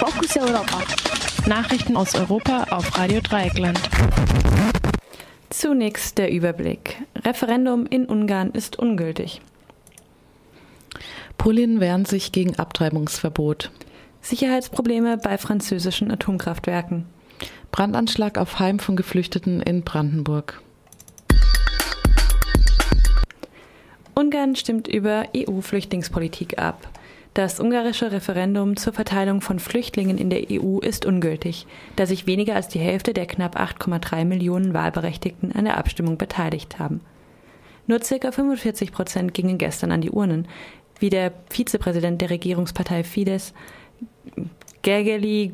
Fokus Europa. Nachrichten aus Europa auf Radio Dreieckland. Zunächst der Überblick. Referendum in Ungarn ist ungültig. Polen wehren sich gegen Abtreibungsverbot. Sicherheitsprobleme bei französischen Atomkraftwerken. Brandanschlag auf Heim von Geflüchteten in Brandenburg. Ungarn stimmt über EU-Flüchtlingspolitik ab. Das ungarische Referendum zur Verteilung von Flüchtlingen in der EU ist ungültig, da sich weniger als die Hälfte der knapp 8,3 Millionen Wahlberechtigten an der Abstimmung beteiligt haben. Nur ca. 45 Prozent gingen gestern an die Urnen, wie der Vizepräsident der Regierungspartei Fidesz, Gergely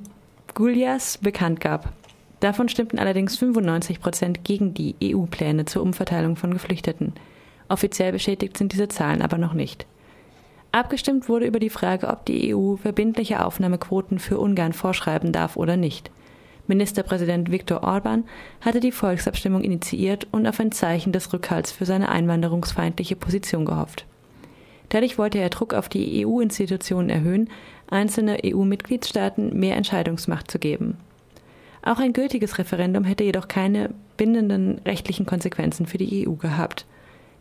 Gulyas, bekannt gab. Davon stimmten allerdings 95 Prozent gegen die EU-Pläne zur Umverteilung von Geflüchteten. Offiziell bestätigt sind diese Zahlen aber noch nicht. Abgestimmt wurde über die Frage, ob die EU verbindliche Aufnahmequoten für Ungarn vorschreiben darf oder nicht. Ministerpräsident Viktor Orban hatte die Volksabstimmung initiiert und auf ein Zeichen des Rückhalts für seine einwanderungsfeindliche Position gehofft. Dadurch wollte er Druck auf die EU-Institutionen erhöhen, einzelne EU-Mitgliedstaaten mehr Entscheidungsmacht zu geben. Auch ein gültiges Referendum hätte jedoch keine bindenden rechtlichen Konsequenzen für die EU gehabt.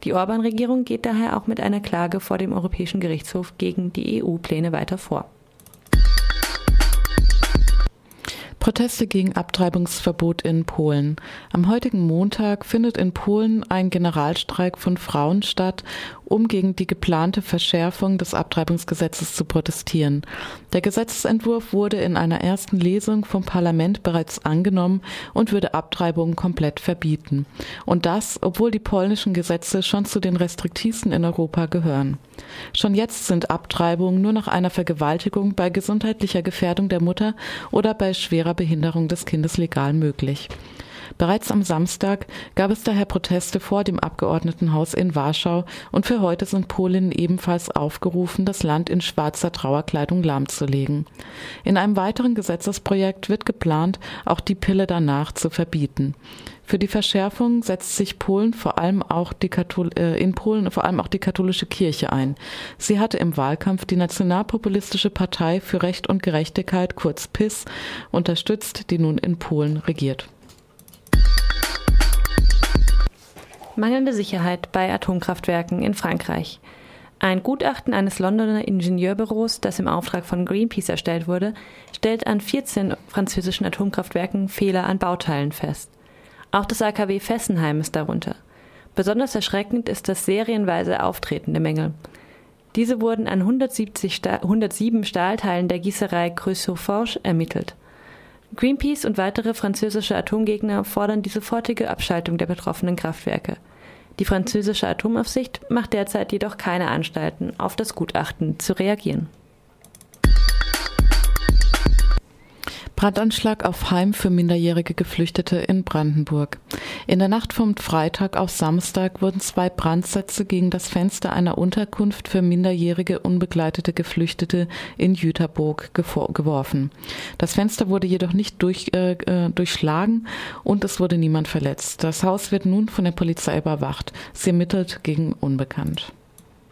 Die Orban-Regierung geht daher auch mit einer Klage vor dem Europäischen Gerichtshof gegen die EU-Pläne weiter vor. Proteste gegen Abtreibungsverbot in Polen. Am heutigen Montag findet in Polen ein Generalstreik von Frauen statt, um gegen die geplante Verschärfung des Abtreibungsgesetzes zu protestieren. Der Gesetzentwurf wurde in einer ersten Lesung vom Parlament bereits angenommen und würde Abtreibungen komplett verbieten. Und das, obwohl die polnischen Gesetze schon zu den restriktivsten in Europa gehören. Schon jetzt sind Abtreibungen nur nach einer Vergewaltigung bei gesundheitlicher Gefährdung der Mutter oder bei schwerer Behinderung des Kindes legal möglich. Bereits am Samstag gab es daher Proteste vor dem Abgeordnetenhaus in Warschau und für heute sind Polen ebenfalls aufgerufen, das Land in schwarzer Trauerkleidung lahmzulegen. In einem weiteren Gesetzesprojekt wird geplant, auch die Pille danach zu verbieten. Für die Verschärfung setzt sich Polen vor allem auch die Kathol äh, in Polen vor allem auch die katholische Kirche ein. Sie hatte im Wahlkampf die nationalpopulistische Partei für Recht und Gerechtigkeit, kurz PIS, unterstützt, die nun in Polen regiert. Mangelnde Sicherheit bei Atomkraftwerken in Frankreich. Ein Gutachten eines Londoner Ingenieurbüros, das im Auftrag von Greenpeace erstellt wurde, stellt an 14 französischen Atomkraftwerken Fehler an Bauteilen fest. Auch das AKW Fessenheim ist darunter. Besonders erschreckend ist das serienweise auftretende Mängel. Diese wurden an 170 Sta 107 Stahlteilen der Gießerei Creusot-Forge ermittelt. Greenpeace und weitere französische Atomgegner fordern die sofortige Abschaltung der betroffenen Kraftwerke. Die französische Atomaufsicht macht derzeit jedoch keine Anstalten, auf das Gutachten zu reagieren. Brandanschlag auf Heim für minderjährige Geflüchtete in Brandenburg. In der Nacht vom Freitag auf Samstag wurden zwei Brandsätze gegen das Fenster einer Unterkunft für minderjährige unbegleitete Geflüchtete in Jüterburg geworfen. Das Fenster wurde jedoch nicht durch, äh, äh, durchschlagen und es wurde niemand verletzt. Das Haus wird nun von der Polizei überwacht. Sie ermittelt gegen Unbekannt.